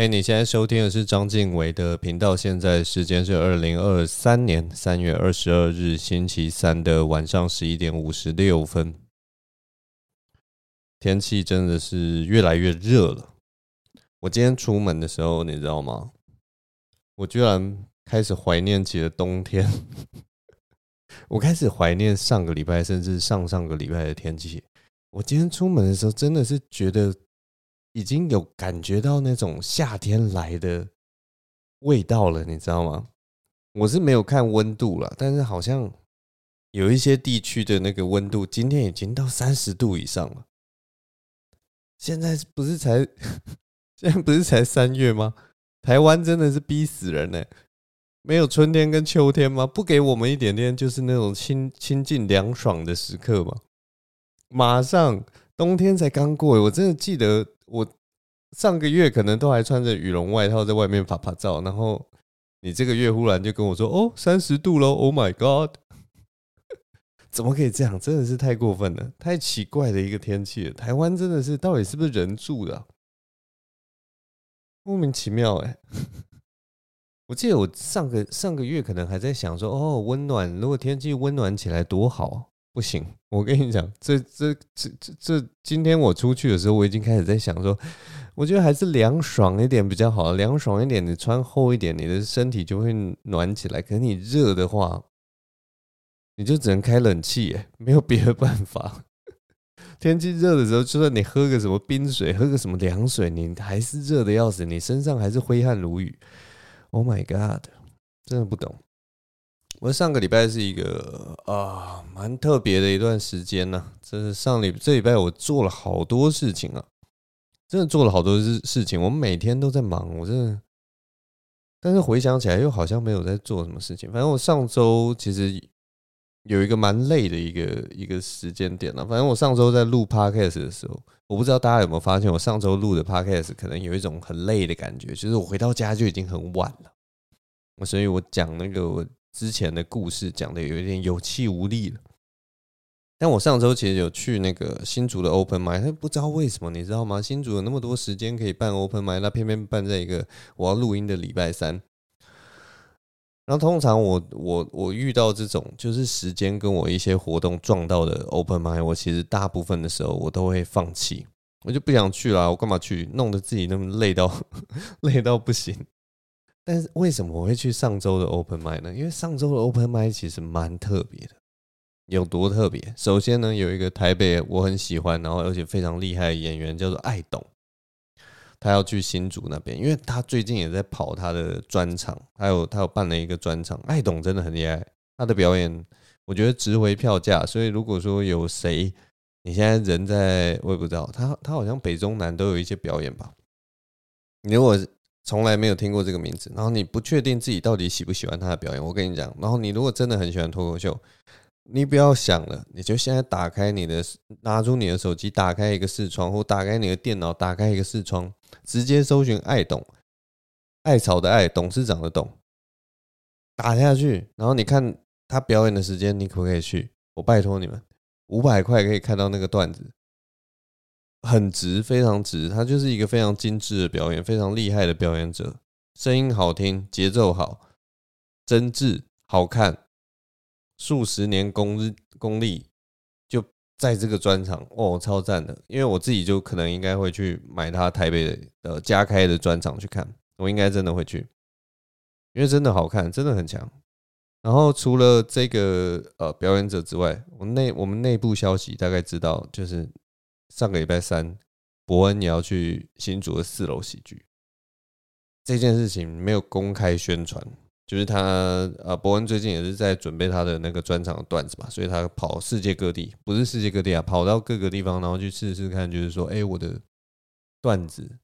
哎，你现在收听的是张静伟的频道。现在时间是二零二三年三月二十二日星期三的晚上十一点五十六分。天气真的是越来越热了。我今天出门的时候，你知道吗？我居然开始怀念起了冬天。我开始怀念上个礼拜，甚至上上个礼拜的天气。我今天出门的时候，真的是觉得。已经有感觉到那种夏天来的味道了，你知道吗？我是没有看温度了，但是好像有一些地区的那个温度今天已经到三十度以上了。现在不是才 现在不是才三月吗？台湾真的是逼死人呢！没有春天跟秋天吗？不给我们一点点就是那种亲亲近凉爽的时刻吗？马上冬天才刚过，我真的记得。我上个月可能都还穿着羽绒外套在外面拍拍照，然后你这个月忽然就跟我说：“哦，三十度喽！”Oh my god，怎么可以这样？真的是太过分了，太奇怪的一个天气了。台湾真的是到底是不是人住的？莫名其妙哎！我记得我上个上个月可能还在想说：“哦，温暖，如果天气温暖起来多好啊。”不行，我跟你讲，这这这这这，今天我出去的时候，我已经开始在想说，我觉得还是凉爽一点比较好，凉爽一点，你穿厚一点，你的身体就会暖起来。可是你热的话，你就只能开冷气，哎，没有别的办法。天气热的时候，就算你喝个什么冰水，喝个什么凉水，你还是热的要死，你身上还是挥汗如雨。Oh my god，真的不懂。我上个礼拜是一个啊蛮特别的一段时间呢，这是上礼这礼拜我做了好多事情啊，真的做了好多事事情。我每天都在忙，我真的，但是回想起来又好像没有在做什么事情。反正我上周其实有一个蛮累的一个一个时间点了。反正我上周在录 podcast 的时候，我不知道大家有没有发现，我上周录的 podcast 可能有一种很累的感觉，就是我回到家就已经很晚了，所以我讲那个我。之前的故事讲的有一点有气无力了，但我上周其实有去那个新竹的 Open Mic，不知道为什么，你知道吗？新竹有那么多时间可以办 Open Mic，那偏偏办在一个我要录音的礼拜三。然后通常我我我遇到这种就是时间跟我一些活动撞到的 Open Mic，我其实大部分的时候我都会放弃，我就不想去了，我干嘛去？弄得自己那么累到 累到不行。但是为什么我会去上周的 Open Mic 呢？因为上周的 Open Mic 其实蛮特别的，有多特别？首先呢，有一个台北我很喜欢，然后而且非常厉害的演员叫做艾董，他要去新竹那边，因为他最近也在跑他的专场，还有他有办了一个专场。艾董真的很厉害，他的表演我觉得值回票价。所以如果说有谁你现在人在，我也不知道，他他好像北中南都有一些表演吧？你如果从来没有听过这个名字，然后你不确定自己到底喜不喜欢他的表演。我跟你讲，然后你如果真的很喜欢脱口秀，你不要想了，你就现在打开你的，拿出你的手机，打开一个视窗，或打开你的电脑，打开一个视窗，直接搜寻艾董，艾草的艾，董事长的董，打下去，然后你看他表演的时间，你可不可以去？我拜托你们，五百块可以看到那个段子。很直，非常直，他就是一个非常精致的表演，非常厉害的表演者，声音好听，节奏好，真挚，好看，数十年功日功力就在这个专场哦，超赞的。因为我自己就可能应该会去买他台北的加开的专场去看，我应该真的会去，因为真的好看，真的很强。然后除了这个呃表演者之外，我内我们内部消息大概知道就是。上个礼拜三，伯恩也要去新竹的四楼喜剧。这件事情没有公开宣传，就是他呃，伯恩最近也是在准备他的那个专场的段子嘛，所以他跑世界各地，不是世界各地啊，跑到各个地方，然后去试试看，就是说，哎，我的段子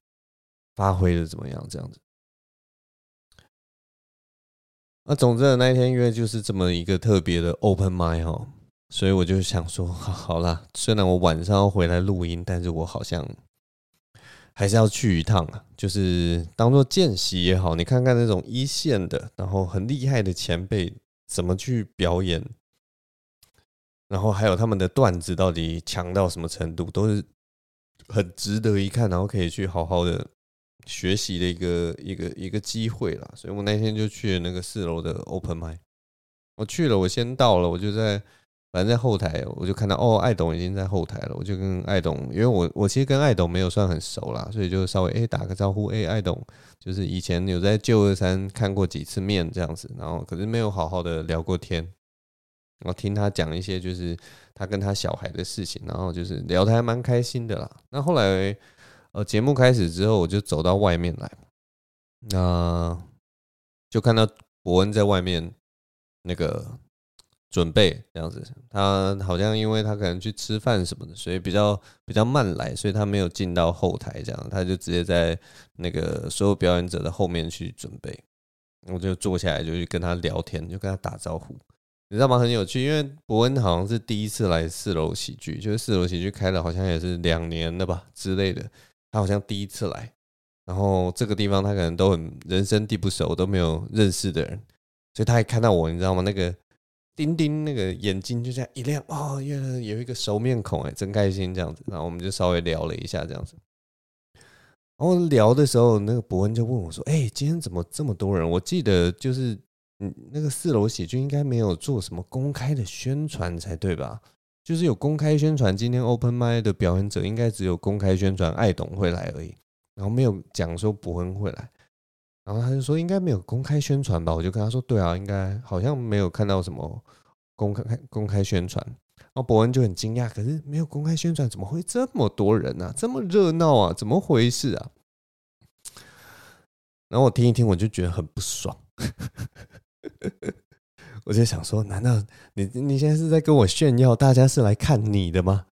发挥的怎么样？这样子。那总之的那一天，因为就是这么一个特别的 open mic 哈。所以我就想说，好啦，虽然我晚上要回来录音，但是我好像还是要去一趟啊，就是当做见习也好，你看看那种一线的，然后很厉害的前辈怎么去表演，然后还有他们的段子到底强到什么程度，都是很值得一看，然后可以去好好的学习的一个一个一个机会啦，所以我那天就去了那个四楼的 Open m i。我去了，我先到了，我就在反正在后台，我就看到哦，艾董已经在后台了，我就跟艾董，因为我我其实跟艾董没有算很熟啦，所以就稍微哎、欸、打个招呼，哎、欸，艾董就是以前有在旧二三看过几次面这样子，然后可是没有好好的聊过天，然后听他讲一些就是他跟他小孩的事情，然后就是聊得还蛮开心的啦。那后来。呃，节目开始之后，我就走到外面来，那就看到伯恩在外面那个准备这样子。他好像因为他可能去吃饭什么的，所以比较比较慢来，所以他没有进到后台，这样他就直接在那个所有表演者的后面去准备。我就坐下来就去跟他聊天，就跟他打招呼，你知道吗？很有趣，因为博恩好像是第一次来四楼喜剧，就是四楼喜剧开了好像也是两年了吧之类的。他好像第一次来，然后这个地方他可能都很人生地不熟，都没有认识的人，所以他一看到我，你知道吗？那个丁丁那个眼睛就这样一亮，哦，原来有一个熟面孔，哎，真开心这样子。然后我们就稍微聊了一下这样子。然后聊的时候，那个伯恩就问我说：“哎，今天怎么这么多人？我记得就是嗯，那个四楼喜剧应该没有做什么公开的宣传才对吧？”就是有公开宣传，今天 Open Mic 的表演者应该只有公开宣传艾董会来而已，然后没有讲说伯恩会来，然后他就说应该没有公开宣传吧，我就跟他说对啊，应该好像没有看到什么公开公开宣传，然后博恩就很惊讶，可是没有公开宣传，怎么会这么多人啊，这么热闹啊，怎么回事啊？然后我听一听，我就觉得很不爽。我就想说，难道你你现在是在跟我炫耀，大家是来看你的吗？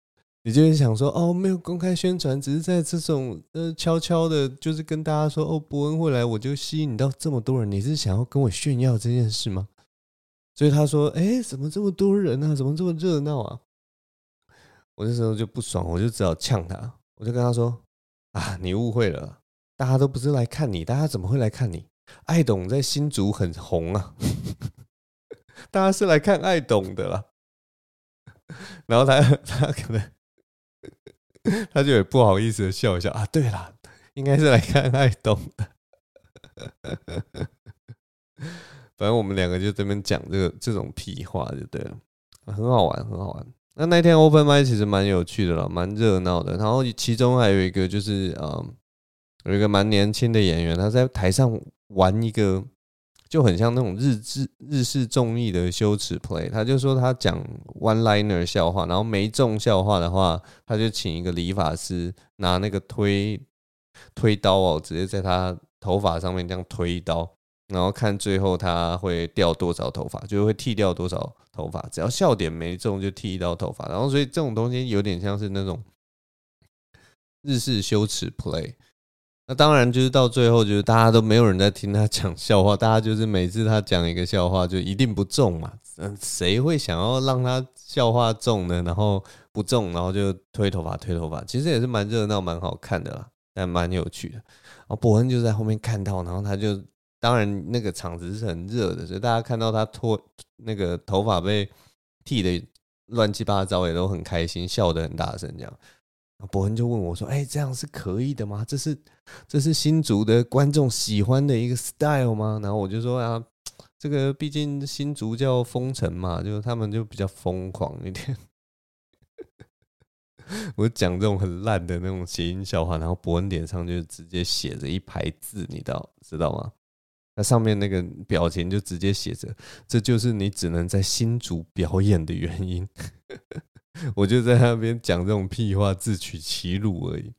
你就是想说，哦，没有公开宣传，只是在这种呃悄悄的，就是跟大家说，哦，伯恩会来，我就吸引到这么多人。你是想要跟我炫耀这件事吗？所以他说，哎，怎么这么多人啊？怎么这么热闹啊？我那时候就不爽，我就只好呛他，我就跟他说，啊，你误会了，大家都不是来看你，大家怎么会来看你？爱董在新竹很红啊。大家是来看爱董的啦，然后他 他可能他就也不好意思的笑一笑啊，对啦，应该是来看艾董的。反正我们两个就这边讲这个这种屁话就对了，很好玩，很好玩。那那天 Open m i 其实蛮有趣的啦，蛮热闹的。然后其中还有一个就是嗯，有一个蛮年轻的演员，他在台上玩一个。就很像那种日日日式综艺的羞耻 play，他就说他讲 one liner 笑话，然后没中笑话的话，他就请一个理发师拿那个推推刀哦，直接在他头发上面这样推一刀，然后看最后他会掉多少头发，就会剃掉多少头发，只要笑点没中就剃一刀头发，然后所以这种东西有点像是那种日式羞耻 play。那当然，就是到最后，就是大家都没有人在听他讲笑话，大家就是每次他讲一个笑话，就一定不中嘛。嗯，谁会想要让他笑话中呢？然后不中，然后就推头发，推头发，其实也是蛮热闹、蛮好看的啦，但蛮有趣的。然后伯恩就在后面看到，然后他就，当然那个场子是很热的，所以大家看到他脱那个头发被剃的乱七八糟，也都很开心，笑得很大声，这样。伯恩就问我说：“哎、这样是可以的吗？这是这是新竹的观众喜欢的一个 style 吗？”然后我就说：“啊，这个毕竟新竹叫风城嘛，就他们就比较疯狂一点。”我讲这种很烂的那种谐音笑话，然后伯恩脸上就直接写着一排字，你知道知道吗？那上面那个表情就直接写着：“这就是你只能在新竹表演的原因。” 我就在那边讲这种屁话，自取其辱而已，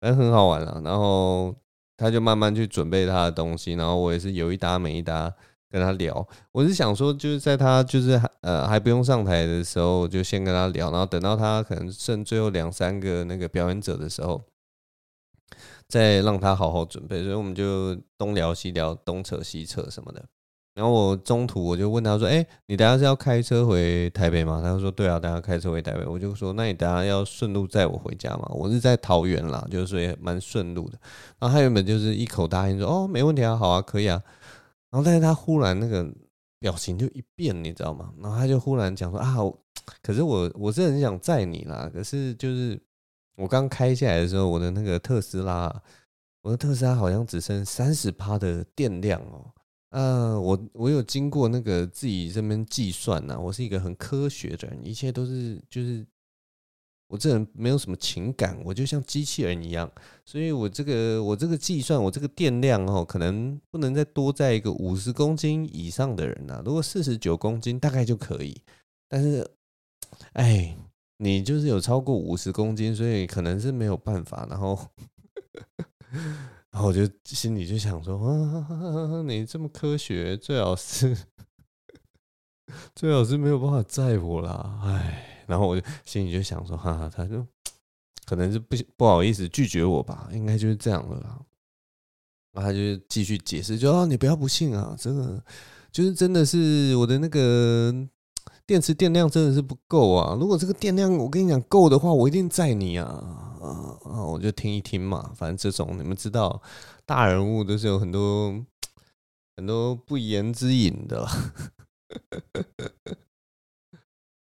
但很好玩啊。然后他就慢慢去准备他的东西，然后我也是有一搭没一搭跟他聊。我是想说，就是在他就是呃还不用上台的时候，就先跟他聊，然后等到他可能剩最后两三个那个表演者的时候，再让他好好准备。所以我们就东聊西聊，东扯西扯什么的。然后我中途我就问他说：“哎，你等下是要开车回台北吗？”他就说：“对啊，等下开车回台北。”我就说：“那你等下要顺路载我回家吗？”我是在桃园啦，就是说也蛮顺路的。然后他原本就是一口答应说：“哦，没问题啊，好啊，可以啊。”然后但是他忽然那个表情就一变，你知道吗？然后他就忽然讲说：“啊，可是我我是很想载你啦，可是就是我刚开下来的时候，我的那个特斯拉我的特斯拉好像只剩三十趴的电量哦。呃，我我有经过那个自己这边计算呐，我是一个很科学的人，一切都是就是。我这人没有什么情感，我就像机器人一样，所以我这个我这个计算，我这个电量哦，可能不能再多在一个五十公斤以上的人呐。如果四十九公斤大概就可以，但是，哎，你就是有超过五十公斤，所以可能是没有办法。然后，然后我就心里就想说，啊，你这么科学，最好是最好是没有办法载我啦，哎。然后我就心里就想说，哈哈，他就可能是不不好意思拒绝我吧，应该就是这样了啦。然后他就继续解释，就，哦，你不要不信啊，真的就是真的是我的那个电池电量真的是不够啊。如果这个电量我跟你讲够的话，我一定载你啊啊！我就听一听嘛，反正这种你们知道，大人物都是有很多很多不言之隐的啦。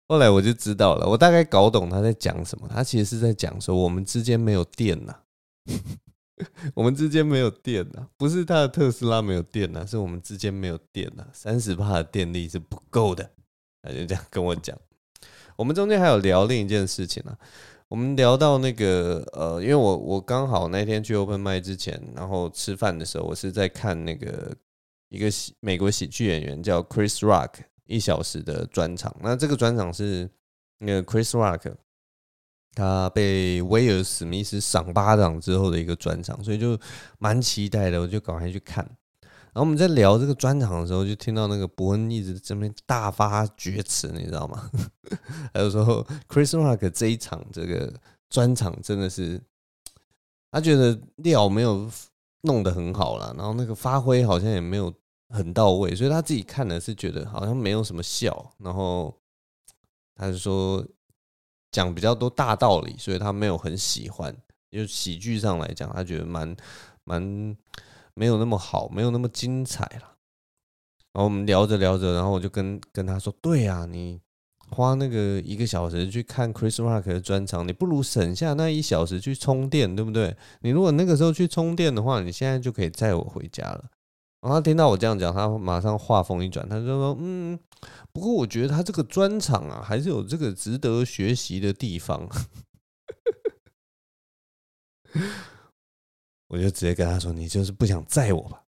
后来我就知道了，我大概搞懂他在讲什么。他其实是在讲说，我们之间没有电呐，我们之间没有电呐，不是他的特斯拉没有电呐，是我们之间没有电呐，三十帕的电力是不够的。他就这样跟我讲。我们中间还有聊另一件事情呢，我们聊到那个呃，因为我我刚好那天去 Open Mic 之前，然后吃饭的时候，我是在看那个一个喜美国喜剧演员叫 Chris Rock。一小时的专场，那这个专场是那个 Chris Rock 他被威尔史密斯赏巴掌之后的一个专场，所以就蛮期待的，我就赶快去看。然后我们在聊这个专场的时候，就听到那个伯恩一直这边大发厥词，你知道吗？还有说 Chris Rock 这一场这个专场真的是，他觉得料没有弄得很好了，然后那个发挥好像也没有。很到位，所以他自己看的是觉得好像没有什么笑，然后他就说讲比较多大道理，所以他没有很喜欢。就喜剧上来讲，他觉得蛮蛮没有那么好，没有那么精彩了。然后我们聊着聊着，然后我就跟跟他说：“对啊，你花那个一个小时去看 Chris Rock 的专场，你不如省下那一小时去充电，对不对？你如果那个时候去充电的话，你现在就可以载我回家了。”然后他听到我这样讲，他马上话锋一转，他就说：“嗯，不过我觉得他这个专场啊，还是有这个值得学习的地方。”我就直接跟他说：“你就是不想载我吧？”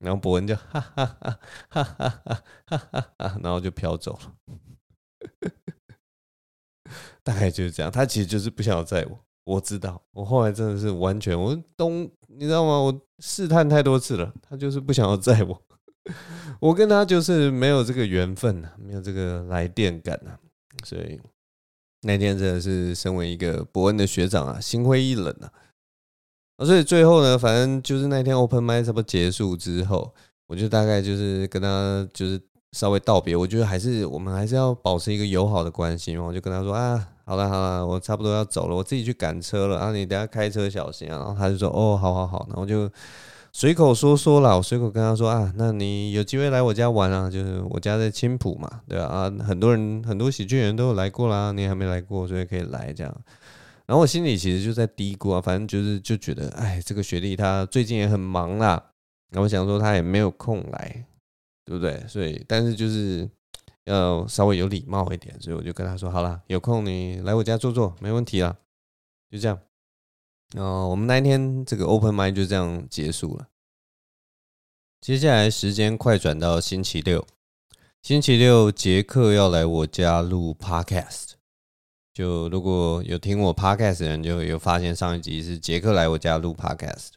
然后博文就哈哈哈哈哈哈哈哈，然后就飘走了。大概就是这样，他其实就是不想要载我。我知道，我后来真的是完全，我东，你知道吗？我试探太多次了，他就是不想要载我，我跟他就是没有这个缘分呐，没有这个来电感呐，所以那天真的是身为一个博恩的学长啊，心灰意冷啊。所以最后呢，反正就是那天 Open Mic 差不多结束之后，我就大概就是跟他就是稍微道别，我觉得还是我们还是要保持一个友好的关系嘛，我就跟他说啊。好了好了，我差不多要走了，我自己去赶车了啊！你等下开车小心啊！然后他就说：“哦，好好好。”然后就随口说说了，我随口跟他说：“啊，那你有机会来我家玩啊？就是我家在青浦嘛，对吧？啊，很多人很多喜剧人都有来过啦，你还没来过，所以可以来这样。”然后我心里其实就在嘀咕啊，反正就是就觉得，哎，这个学弟他最近也很忙啦。然后我想说他也没有空来，对不对？所以，但是就是。要稍微有礼貌一点，所以我就跟他说：“好了，有空你来我家坐坐，没问题啦。”就这样。哦，我们那一天这个 Open Mind 就这样结束了。接下来时间快转到星期六，星期六杰克要来我家录 Podcast。就如果有听我 Podcast 的人，就有发现上一集是杰克来我家录 Podcast。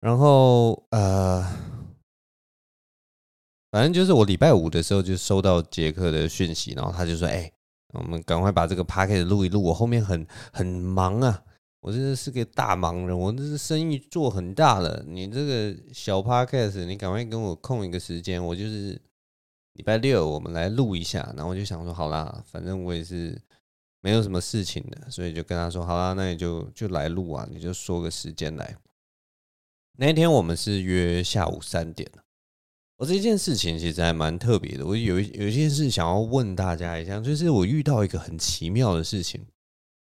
然后呃。反正就是我礼拜五的时候就收到杰克的讯息，然后他就说：“哎，我们赶快把这个 podcast 录一录，我后面很很忙啊，我真的是个大忙人，我这是生意做很大了。你这个小 podcast，你赶快跟我空一个时间，我就是礼拜六我们来录一下。”然后我就想说：“好啦，反正我也是没有什么事情的，所以就跟他说：‘好啦，那你就就来录啊，你就说个时间来。’那天我们是约下午三点。”我这件事情其实还蛮特别的，我有有一件事想要问大家一下，就是我遇到一个很奇妙的事情。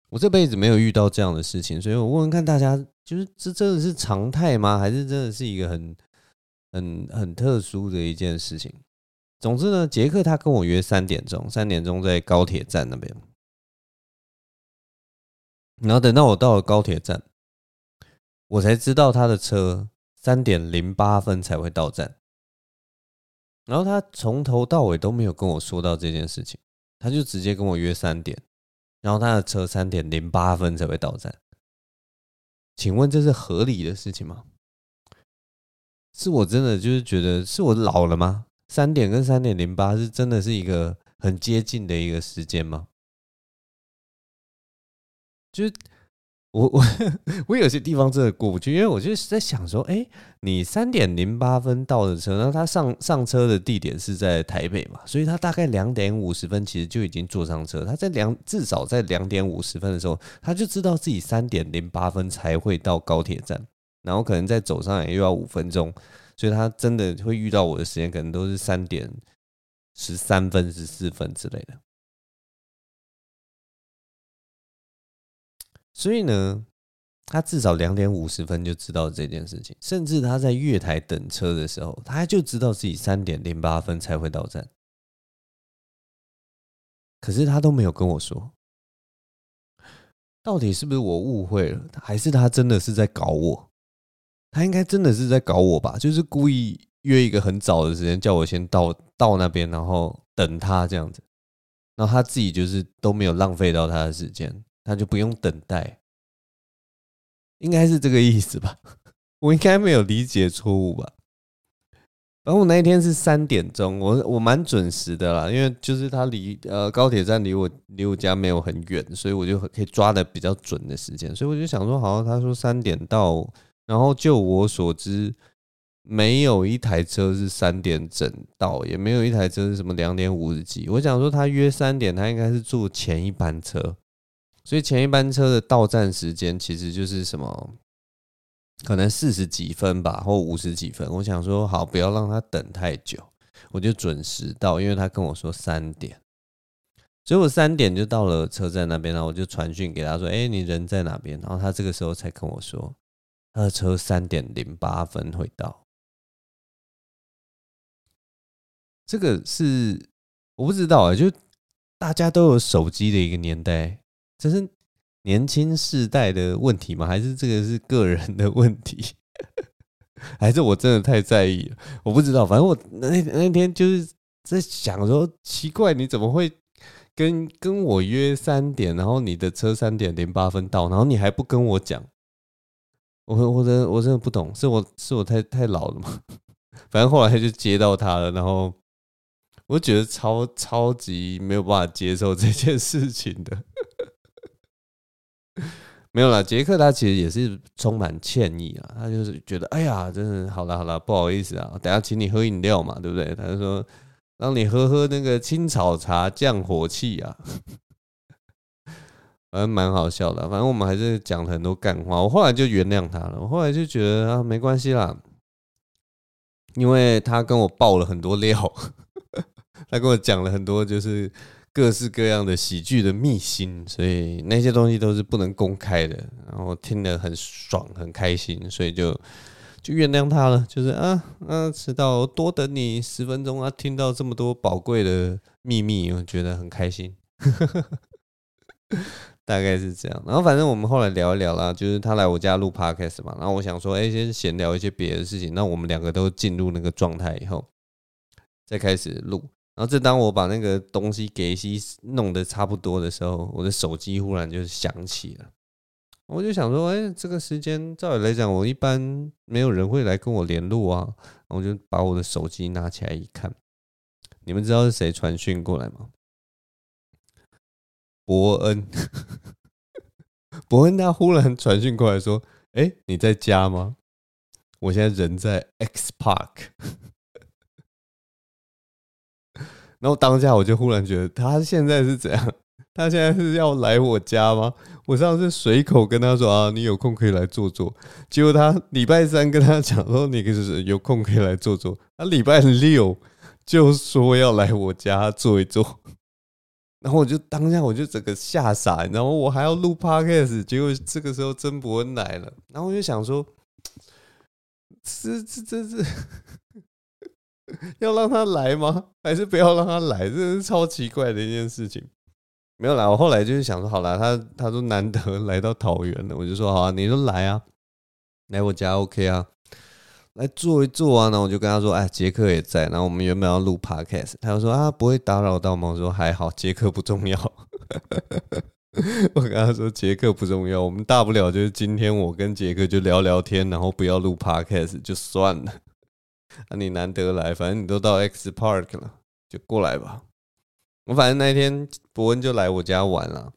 我这辈子没有遇到这样的事情，所以我问问看大家，就是这真的是常态吗？还是真的是一个很、很、很特殊的一件事情？总之呢，杰克他跟我约三点钟，三点钟在高铁站那边，然后等到我到了高铁站，我才知道他的车三点零八分才会到站，然后他从头到尾都没有跟我说到这件事情，他就直接跟我约三点。然后他的车三点零八分才会到站，请问这是合理的事情吗？是我真的就是觉得是我老了吗？三点跟三点零八是真的是一个很接近的一个时间吗？就是。我 我我有些地方真的过不去，因为我就是在想说，哎，你三点零八分到的车，然后他上上车的地点是在台北嘛，所以他大概两点五十分其实就已经坐上车。他在两至少在两点五十分的时候，他就知道自己三点零八分才会到高铁站，然后可能再走上来又要五分钟，所以他真的会遇到我的时间，可能都是三点十三分、十四分之类的。所以呢，他至少两点五十分就知道这件事情，甚至他在月台等车的时候，他就知道自己三点零八分才会到站。可是他都没有跟我说，到底是不是我误会了，还是他真的是在搞我？他应该真的是在搞我吧？就是故意约一个很早的时间，叫我先到到那边，然后等他这样子，然后他自己就是都没有浪费到他的时间。他就不用等待，应该是这个意思吧？我应该没有理解错误吧？然后我那一天是三点钟，我我蛮准时的啦，因为就是他离呃高铁站离我离我家没有很远，所以我就可以抓的比较准的时间，所以我就想说，好像他说三点到，然后就我所知，没有一台车是三点整到，也没有一台车是什么两点五十几。我想说他约三点，他应该是坐前一班车。所以前一班车的到站时间其实就是什么，可能四十几分吧，或五十几分。我想说好，不要让他等太久，我就准时到，因为他跟我说三点，所以我三点就到了车站那边，然后我就传讯给他说：“哎，你人在哪边？”然后他这个时候才跟我说，二车三点零八分会到。这个是我不知道啊，就大家都有手机的一个年代。这是年轻世代的问题吗？还是这个是个人的问题？还是我真的太在意？我不知道。反正我那那天就是在想说，奇怪，你怎么会跟跟我约三点，然后你的车三点零八分到，然后你还不跟我讲？我我真的我真的不懂，是我是我太太老了吗？反正后来就接到他了，然后我觉得超超级没有办法接受这件事情的。没有啦，杰克他其实也是充满歉意啊，他就是觉得，哎呀，真的好了好了，不好意思啊，等下请你喝饮料嘛，对不对？他就说让你喝喝那个青草茶降火气啊，反正蛮好笑的。反正我们还是讲了很多干话，我后来就原谅他了，我后来就觉得啊，没关系啦，因为他跟我爆了很多料，他跟我讲了很多就是。各式各样的喜剧的秘辛，所以那些东西都是不能公开的。然后听得很爽，很开心，所以就就原谅他了。就是啊啊，迟到多等你十分钟啊，听到这么多宝贵的秘密，我觉得很开心。大概是这样。然后反正我们后来聊一聊啦，就是他来我家录 podcast 嘛。然后我想说，哎，先闲聊一些别的事情。那我们两个都进入那个状态以后，再开始录。然后，正当我把那个东西给西弄得差不多的时候，我的手机忽然就响起了。我就想说，哎，这个时间照理来讲，我一般没有人会来跟我联络啊。我就把我的手机拿起来一看，你们知道是谁传讯过来吗？伯恩，伯恩他忽然传讯过来说：“哎，你在家吗？我现在人在 X Park。”然后当下我就忽然觉得他现在是怎样？他现在是要来我家吗？我上次随口跟他说啊，你有空可以来坐坐。结果他礼拜三跟他讲说，你就是有空可以来坐坐。他礼拜六就说要来我家坐一坐。然后我就当下我就整个吓傻，然后我还要录 podcast，结果这个时候曾博恩来了，然后我就想说，这这这这 要让他来吗？还是不要让他来？这是超奇怪的一件事情。没有啦，我后来就是想说，好啦，他他说难得来到桃园了，我就说好啊，你就来啊，来我家 OK 啊。来坐一坐啊，然后我就跟他说：“哎，杰克也在。”然后我们原本要录 podcast，他就说：“啊，不会打扰到吗？”我说：“还好，杰克不重要。”我跟他说：“杰克不重要，我们大不了就是今天我跟杰克就聊聊天，然后不要录 podcast 就算了。啊，你难得来，反正你都到 X Park 了，就过来吧。我反正那一天伯恩就来我家玩了，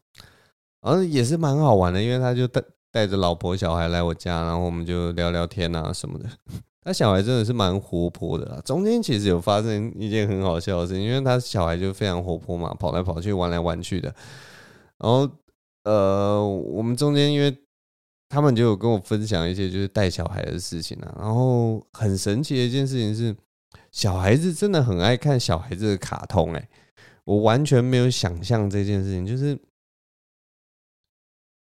然后也是蛮好玩的，因为他就带。带着老婆小孩来我家，然后我们就聊聊天啊什么的。他小孩真的是蛮活泼的啦。中间其实有发生一件很好笑的事情，因为他小孩就非常活泼嘛，跑来跑去，玩来玩去的。然后呃，我们中间因为他们就有跟我分享一些就是带小孩的事情啊。然后很神奇的一件事情是，小孩子真的很爱看小孩子的卡通欸。我完全没有想象这件事情，就是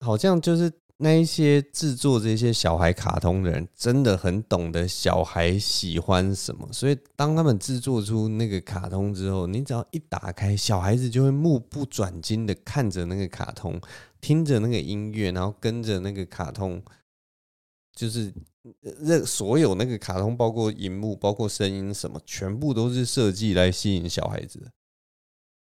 好像就是。那一些制作这些小孩卡通的人，真的很懂得小孩喜欢什么，所以当他们制作出那个卡通之后，你只要一打开，小孩子就会目不转睛的看着那个卡通，听着那个音乐，然后跟着那个卡通，就是任所有那个卡通，包括荧幕、包括声音什么，全部都是设计来吸引小孩子的。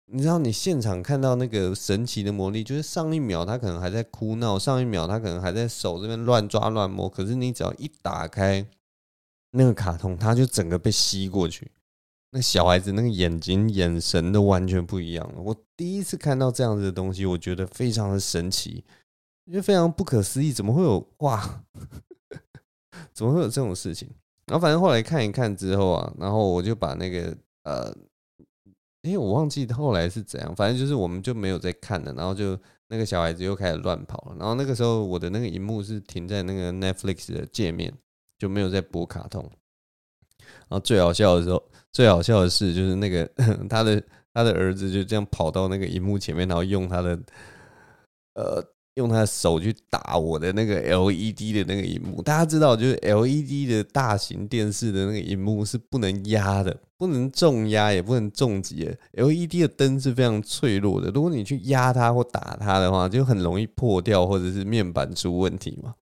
你知道，你现场看到那个神奇的魔力，就是上一秒他可能还在哭闹，上一秒他可能还在手这边乱抓乱摸，可是你只要一打开那个卡通，他就整个被吸过去。那小孩子那个眼睛眼神都完全不一样了。我第一次看到这样子的东西，我觉得非常的神奇，就非常不可思议，怎么会有哇？怎么会有这种事情？然后反正后来看一看之后啊，然后我就把那个呃。因为我忘记后来是怎样，反正就是我们就没有再看了，然后就那个小孩子又开始乱跑了，然后那个时候我的那个荧幕是停在那个 Netflix 的界面，就没有在播卡通。然后最好笑的时候，最好笑的事就是那个 他的他的儿子就这样跑到那个荧幕前面，然后用他的呃。用他的手去打我的那个 LED 的那个荧幕，大家知道，就是 LED 的大型电视的那个荧幕是不能压的，不能重压，也不能重击。LED 的灯是非常脆弱的，如果你去压它或打它的话，就很容易破掉，或者是面板出问题嘛。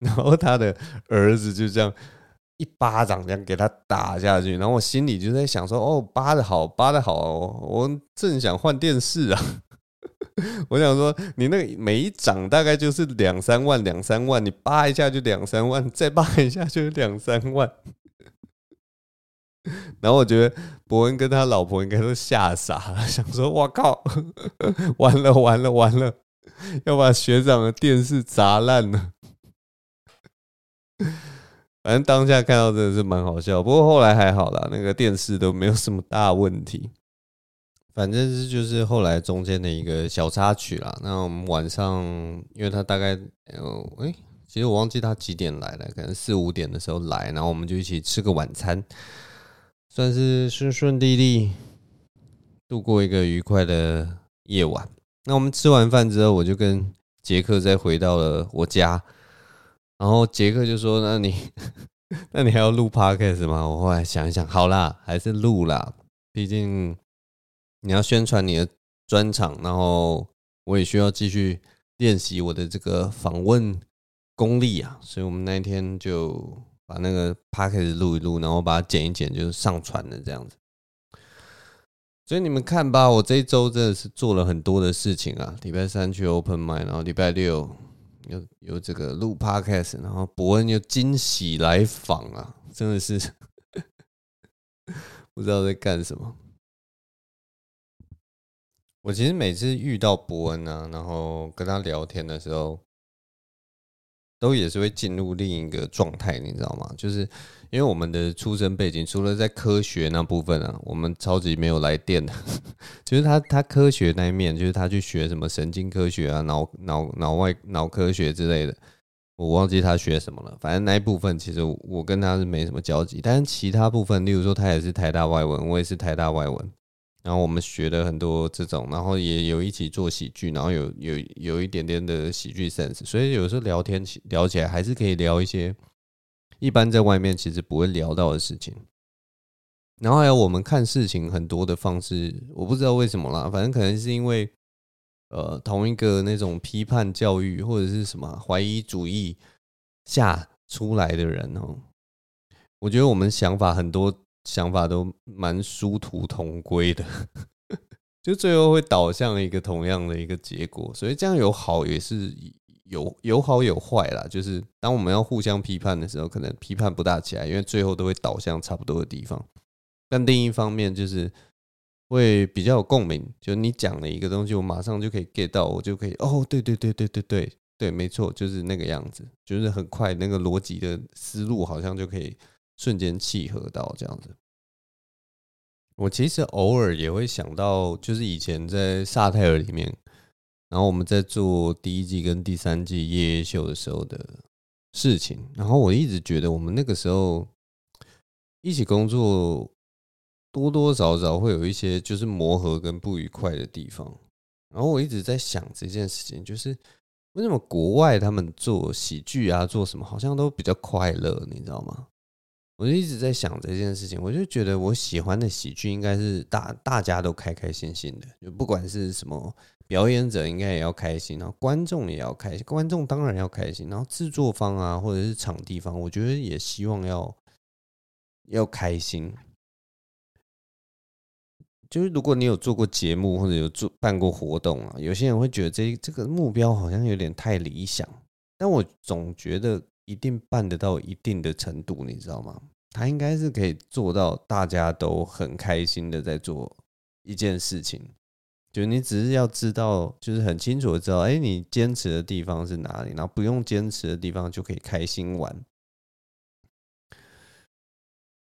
然后他的儿子就这样一巴掌这样给他打下去，然后我心里就在想说：哦，扒的好，扒的好，我正想换电视啊。我想说，你那个每一掌大概就是两三万，两三万，你扒一下就两三万，再扒一下就两三万。然后我觉得伯恩跟他老婆应该都吓傻了，想说：“我靠，完了完了完了，要把学长的电视砸烂了。”反正当下看到真的是蛮好笑，不过后来还好啦，那个电视都没有什么大问题。反正是就是后来中间的一个小插曲啦。那我们晚上，因为他大概呃，哎，其实我忘记他几点来了，可能四五点的时候来，然后我们就一起吃个晚餐，算是顺顺利利度过一个愉快的夜晚。那我们吃完饭之后，我就跟杰克再回到了我家，然后杰克就说：“那你 那你还要录 podcast 吗？”我后来想一想，好啦，还是录啦，毕竟。你要宣传你的专场，然后我也需要继续练习我的这个访问功力啊，所以我们那一天就把那个 podcast 录一录，然后把它剪一剪，就是上传了这样子。所以你们看吧，我这一周真的是做了很多的事情啊。礼拜三去 open Mind，然后礼拜六有有这个录 podcast，然后博恩又惊喜来访啊，真的是 不知道在干什么。我其实每次遇到伯恩啊，然后跟他聊天的时候，都也是会进入另一个状态，你知道吗？就是因为我们的出生背景，除了在科学那部分啊，我们超级没有来电的。就是他他科学那一面，就是他去学什么神经科学啊、脑脑脑外脑科学之类的，我忘记他学什么了。反正那一部分其实我跟他是没什么交集，但是其他部分，例如说他也是台大外文，我也是台大外文。然后我们学了很多这种，然后也有一起做喜剧，然后有有有一点点的喜剧 sense，所以有时候聊天起聊起来还是可以聊一些一般在外面其实不会聊到的事情。然后还有我们看事情很多的方式，我不知道为什么啦，反正可能是因为呃同一个那种批判教育或者是什么怀疑主义下出来的人哦，我觉得我们想法很多想法都蛮殊途同归的，就最后会导向一个同样的一个结果，所以这样有好也是有有好有坏啦。就是当我们要互相批判的时候，可能批判不大起来，因为最后都会导向差不多的地方。但另一方面就是会比较有共鸣，就你讲了一个东西，我马上就可以 get 到，我就可以哦，对对对对对对对，没错，就是那个样子，就是很快那个逻辑的思路好像就可以瞬间契合到这样子。我其实偶尔也会想到，就是以前在萨泰尔里面，然后我们在做第一季跟第三季夜夜秀的时候的事情，然后我一直觉得我们那个时候一起工作。多多少少会有一些就是磨合跟不愉快的地方，然后我一直在想这件事情，就是为什么国外他们做喜剧啊，做什么好像都比较快乐，你知道吗？我就一直在想这件事情，我就觉得我喜欢的喜剧应该是大大家都开开心心的，就不管是什么表演者应该也要开心，然后观众也要开心，观众当然要开心，然后制作方啊或者是场地方，我觉得也希望要要开心。就是如果你有做过节目或者有做办过活动啊，有些人会觉得这这个目标好像有点太理想，但我总觉得一定办得到一定的程度，你知道吗？他应该是可以做到大家都很开心的在做一件事情，就你只是要知道，就是很清楚的知道，哎，你坚持的地方是哪里，然后不用坚持的地方就可以开心玩。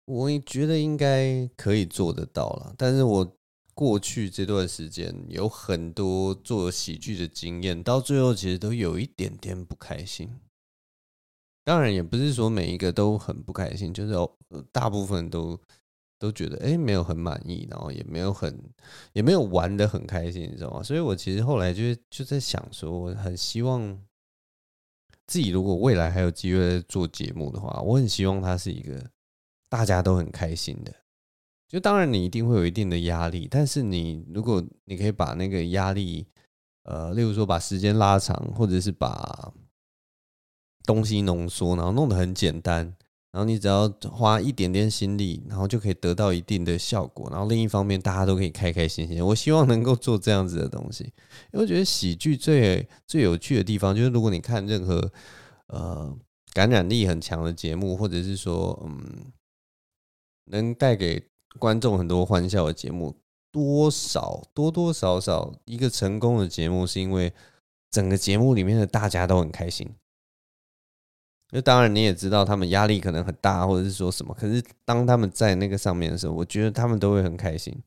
我也觉得应该可以做得到了，但是我过去这段时间有很多做喜剧的经验，到最后其实都有一点点不开心。当然也不是说每一个都很不开心，就是大部分都都觉得哎没有很满意，然后也没有很也没有玩得很开心，你知道吗？所以我其实后来就就在想说，我很希望自己如果未来还有机会做节目的话，我很希望它是一个。大家都很开心的，就当然你一定会有一定的压力，但是你如果你可以把那个压力，呃，例如说把时间拉长，或者是把东西浓缩，然后弄得很简单，然后你只要花一点点心力，然后就可以得到一定的效果。然后另一方面，大家都可以开开心心。我希望能够做这样子的东西，因为我觉得喜剧最最有趣的地方，就是如果你看任何呃感染力很强的节目，或者是说嗯。能带给观众很多欢笑的节目，多少多多少少一个成功的节目，是因为整个节目里面的大家都很开心。那当然你也知道，他们压力可能很大，或者是说什么。可是当他们在那个上面的时候，我觉得他们都会很开心。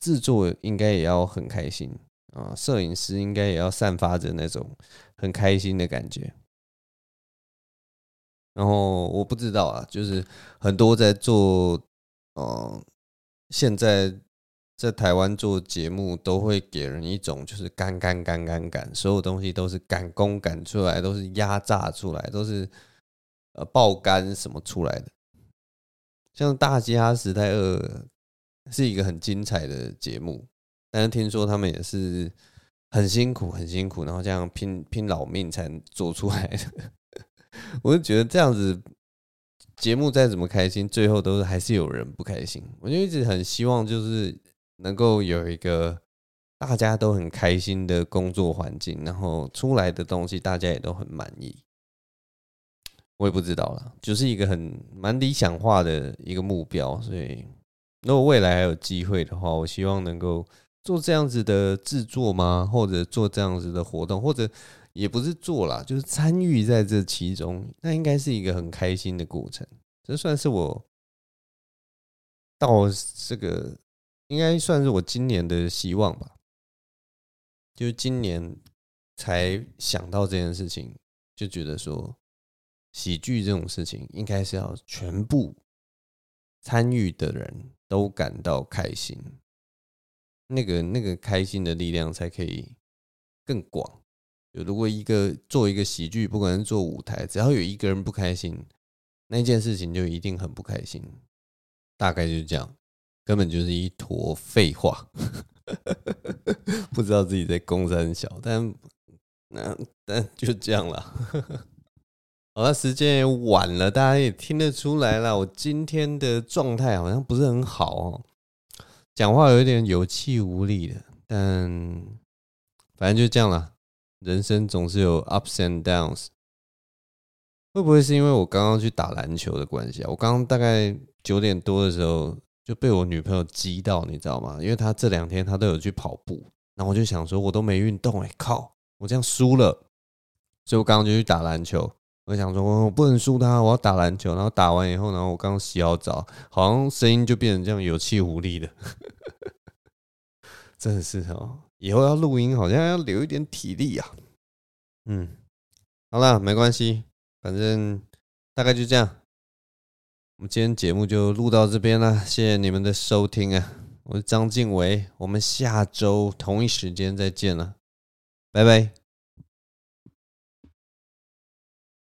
制作应该也要很开心啊，摄影师应该也要散发着那种很开心的感觉。然后我不知道啊，就是很多在做。哦，现在在台湾做节目都会给人一种就是赶赶赶赶赶，所有东西都是赶工赶出来，都是压榨出来，都是呃爆肝什么出来的。像《大吉哈时代二》是一个很精彩的节目，但是听说他们也是很辛苦很辛苦，然后这样拼拼老命才做出来的。我就觉得这样子。节目再怎么开心，最后都是还是有人不开心。我就一直很希望，就是能够有一个大家都很开心的工作环境，然后出来的东西大家也都很满意。我也不知道了，就是一个很蛮理想化的一个目标。所以，如果未来还有机会的话，我希望能够做这样子的制作吗？或者做这样子的活动，或者。也不是做啦，就是参与在这其中，那应该是一个很开心的过程。这算是我到这个，应该算是我今年的希望吧。就是今年才想到这件事情，就觉得说喜剧这种事情，应该是要全部参与的人都感到开心。那个那个开心的力量才可以更广。如果一个做一个喜剧，不管是做舞台，只要有一个人不开心，那件事情就一定很不开心。大概就是这样，根本就是一坨废话。不知道自己在公山小，但那但就这样了。好了，时间也晚了，大家也听得出来了。我今天的状态好像不是很好哦，讲话有一点有气无力的。但反正就这样了，人生总是有 ups and downs。会不会是因为我刚刚去打篮球的关系啊？我刚刚大概九点多的时候就被我女朋友激到，你知道吗？因为她这两天她都有去跑步，然后我就想说，我都没运动，哎，靠，我这样输了，所以我刚刚就去打篮球。我想说，我不能输他，我要打篮球。然后打完以后，然后我刚洗好澡，好像声音就变成这样有气无力的，真的是哦。以后要录音，好像要留一点体力啊。嗯，好了，没关系，反正大概就这样。我们今天节目就录到这边了，谢谢你们的收听啊！我是张晋唯，我们下周同一时间再见了，拜拜。